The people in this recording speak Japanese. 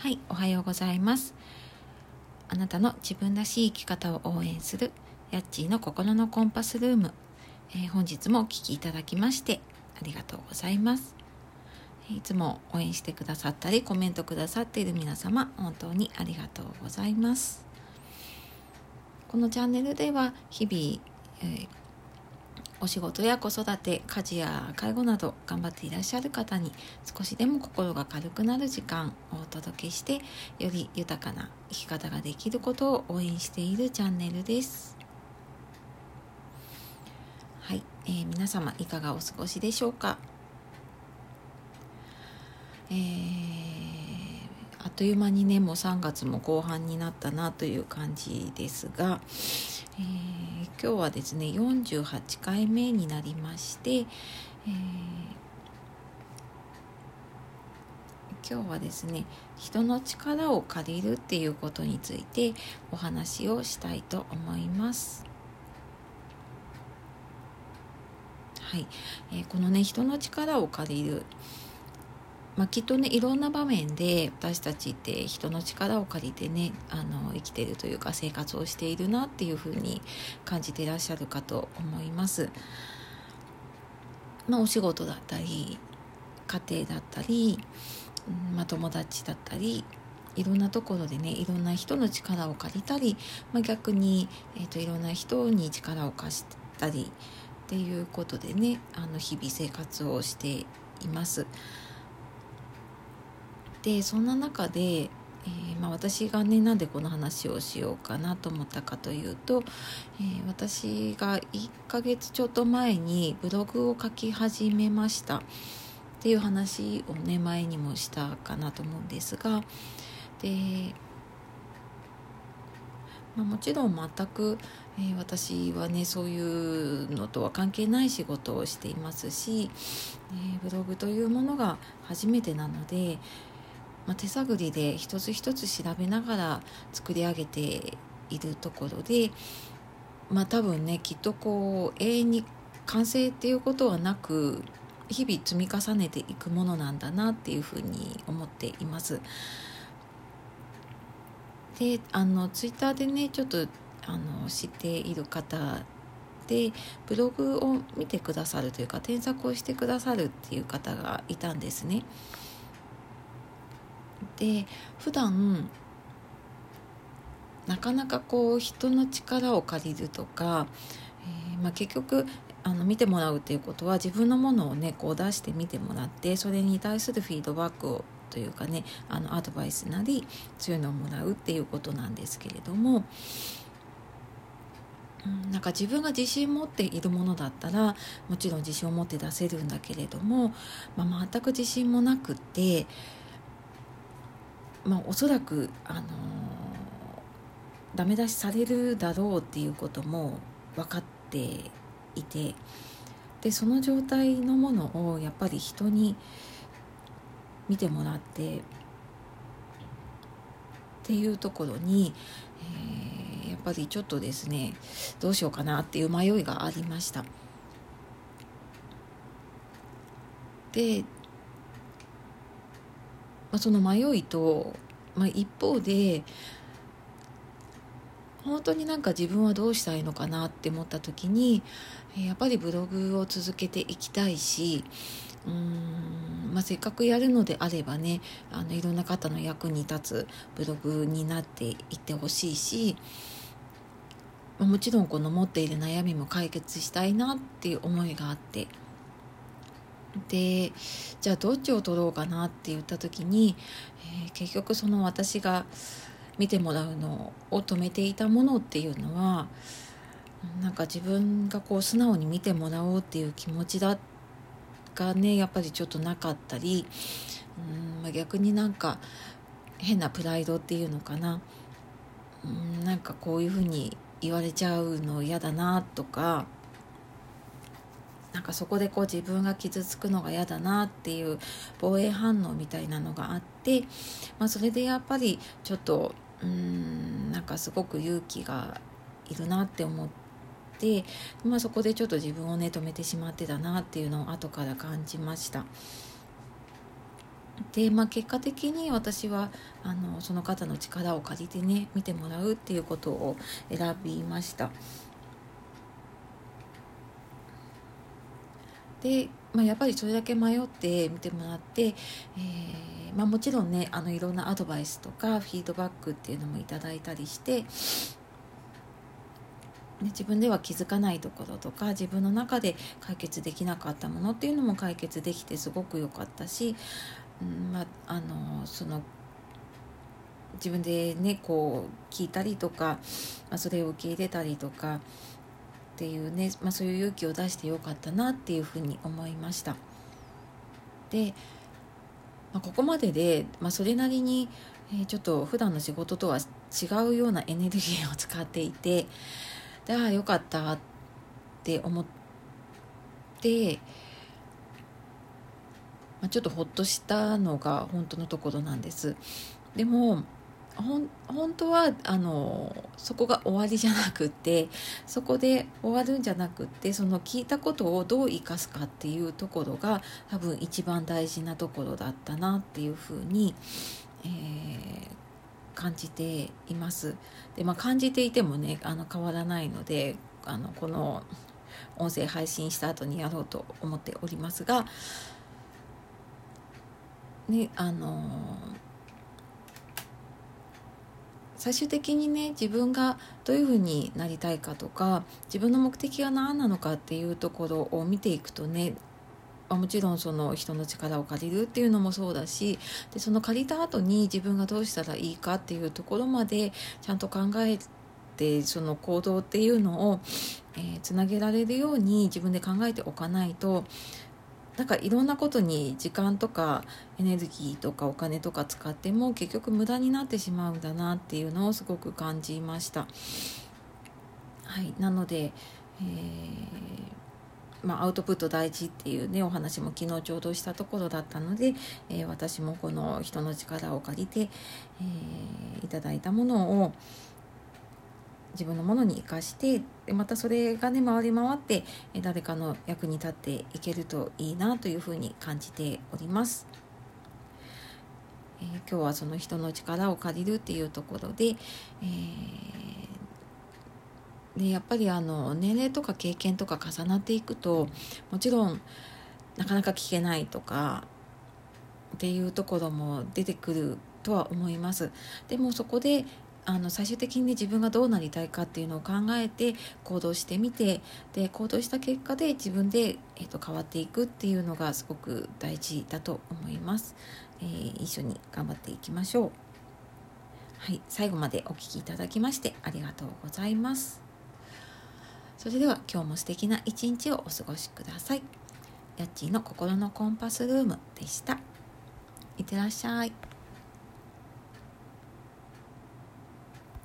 はいおはようございます。あなたの自分らしい生き方を応援するヤッチーの心のコンパスルーム、えー、本日もお聴きいただきましてありがとうございます。いつも応援してくださったりコメントくださっている皆様本当にありがとうございます。このチャンネルでは日々、えーお仕事や子育て家事や介護など頑張っていらっしゃる方に少しでも心が軽くなる時間をお届けしてより豊かな生き方ができることを応援しているチャンネルです。はい、えー、皆様いかがお過ごしでしょうか？えー、あっという間にねもう3月も後半になったなという感じですが、えー今日はですね48回目になりまして、えー、今日はですね人の力を借りるっていうことについてお話をしたいと思います。はい、えー、このね人の力を借りるまあ、きっとねいろんな場面で私たちって人の力を借りてねあの生きてるというか生活をしているなっていうふうに感じてらっしゃるかと思います。まあ、お仕事だったり家庭だったり、まあ、友達だったりいろんなところでねいろんな人の力を借りたり、まあ、逆に、えー、といろんな人に力を貸したりっていうことでねあの日々生活をしています。でそんな中で、えー、まあ、私がねなんでこの話をしようかなと思ったかというと、えー、私が1ヶ月ちょっと前にブログを書き始めました。っていう話をね前にもしたかなと思うんですがで、まあ、もちろん全く、えー、私はねそういうのとは関係ない仕事をしていますし、えブログというものが初めてなのでまあ、手探りで一つ一つ調べながら作り上げているところで、まあ、多分ねきっとこう永遠に完成っていうことはなく日々積み重ねていくものなんだなっていうふうに思っています。であのツイッターでねちょっとあの知っている方でブログを見てくださるというか添削をしてくださるっていう方がいたんですね。で普段なかなかこう人の力を借りるとか、えー、まあ、結局あの見てもらうっていうことは自分のものをねこう出して見てもらってそれに対するフィードバックをというかねあのアドバイスなりそういうのをもらうっていうことなんですけれども。なんか自分が自信持っているものだったらもちろん自信を持って出せるんだけれども、まあ、全く自信もなくってまあ、おそらく、あのー、ダメ出しされるだろうっていうことも分かっていてでその状態のものをやっぱり人に見てもらってっていうところに、えー、やっぱりちょっとですねどうしようかなっていう迷いがありました。でまあ、その迷いと、まあ、一方で本当になんか自分はどうしたいのかなって思った時にやっぱりブログを続けていきたいしうーん、まあ、せっかくやるのであればねあのいろんな方の役に立つブログになっていってほしいしもちろんこの持っている悩みも解決したいなっていう思いがあって。でじゃあどっちを取ろうかなって言った時に、えー、結局その私が見てもらうのを止めていたものっていうのはなんか自分がこう素直に見てもらおうっていう気持ちだがねやっぱりちょっとなかったりうんま、逆になんか変なプライドっていうのかな。うんなんかこういうふうに言われちゃうの嫌だなとかなんかそこでこう自分が傷つくのが嫌だなっていう防衛反応みたいなのがあって、まあ、それでやっぱりちょっとうんなんかすごく勇気がいるなって思って、まあ、そこでちょっと自分をね止めてしまってたなっていうのを後から感じました。で、まあ、結果的に私はあのその方の力を借りてね見てもらうっていうことを選びました。で、まあ、やっぱりそれだけ迷って見てもらって、えー、まあ、もちろんねあのいろんなアドバイスとかフィードバックっていうのもいただいたりして、ね、自分では気づかないところとか自分の中で解決できなかったものっていうのも解決できてすごく良かったし、うんまあ、あのその自分でねこう聞いたりとか、ま、それを受け入れたりとかっていうね、まあ、そういう勇気を出してよかったなっていうふうに思いました。で、まあ、ここまでで、まあ、それなりに、え、ちょっと普段の仕事とは違うようなエネルギーを使っていてでああよかったって思って、まあ、ちょっとほっとしたのが本当のところなんです。でもほ本当はあのそこが終わりじゃなくてそこで終わるんじゃなくてその聞いたことをどう生かすかっていうところが多分一番大事なところだったなっていうふうに、えー、感じています。でまあ、感じていてもねあの変わらないのであのこの音声配信した後にやろうと思っておりますが、ねあの最終的にね自分がどういうふうになりたいかとか自分の目的が何なのかっていうところを見ていくとねもちろんその人の力を借りるっていうのもそうだしでその借りた後に自分がどうしたらいいかっていうところまでちゃんと考えてその行動っていうのを、えー、つなげられるように自分で考えておかないとなんかいろんなことに時間とかエネルギーとかお金とか使っても結局無駄になってしまうんだなっていうのをすごく感じました。はい、なので、えー、まあ、アウトプット大事っていうねお話も昨日ちょうどしたところだったので、えー、私もこの人の力を借りて、えー、いただいたものを、自分のものに生かしてでまたそれがね回り回って誰かの役に立っていけるといいなというふうに感じております。えー、今日はその人の力を借りるっていうところで、えー、でやっぱりあの年齢とか経験とか重なっていくともちろんなかなか聞けないとかっていうところも出てくるとは思います。でもそこであの最終的に、ね、自分がどうなりたいかっていうのを考えて行動してみてで行動した結果で自分で、えーと、変わっていくっていうのがすごく大事だと思います、えー、一緒に頑張っていきましょう。はい最後までお聴きいただきましてありがとうございます。それでは今日も素敵な一日をお過ごしください。やっちーの心のコンパスルームでした。いってらっしゃい。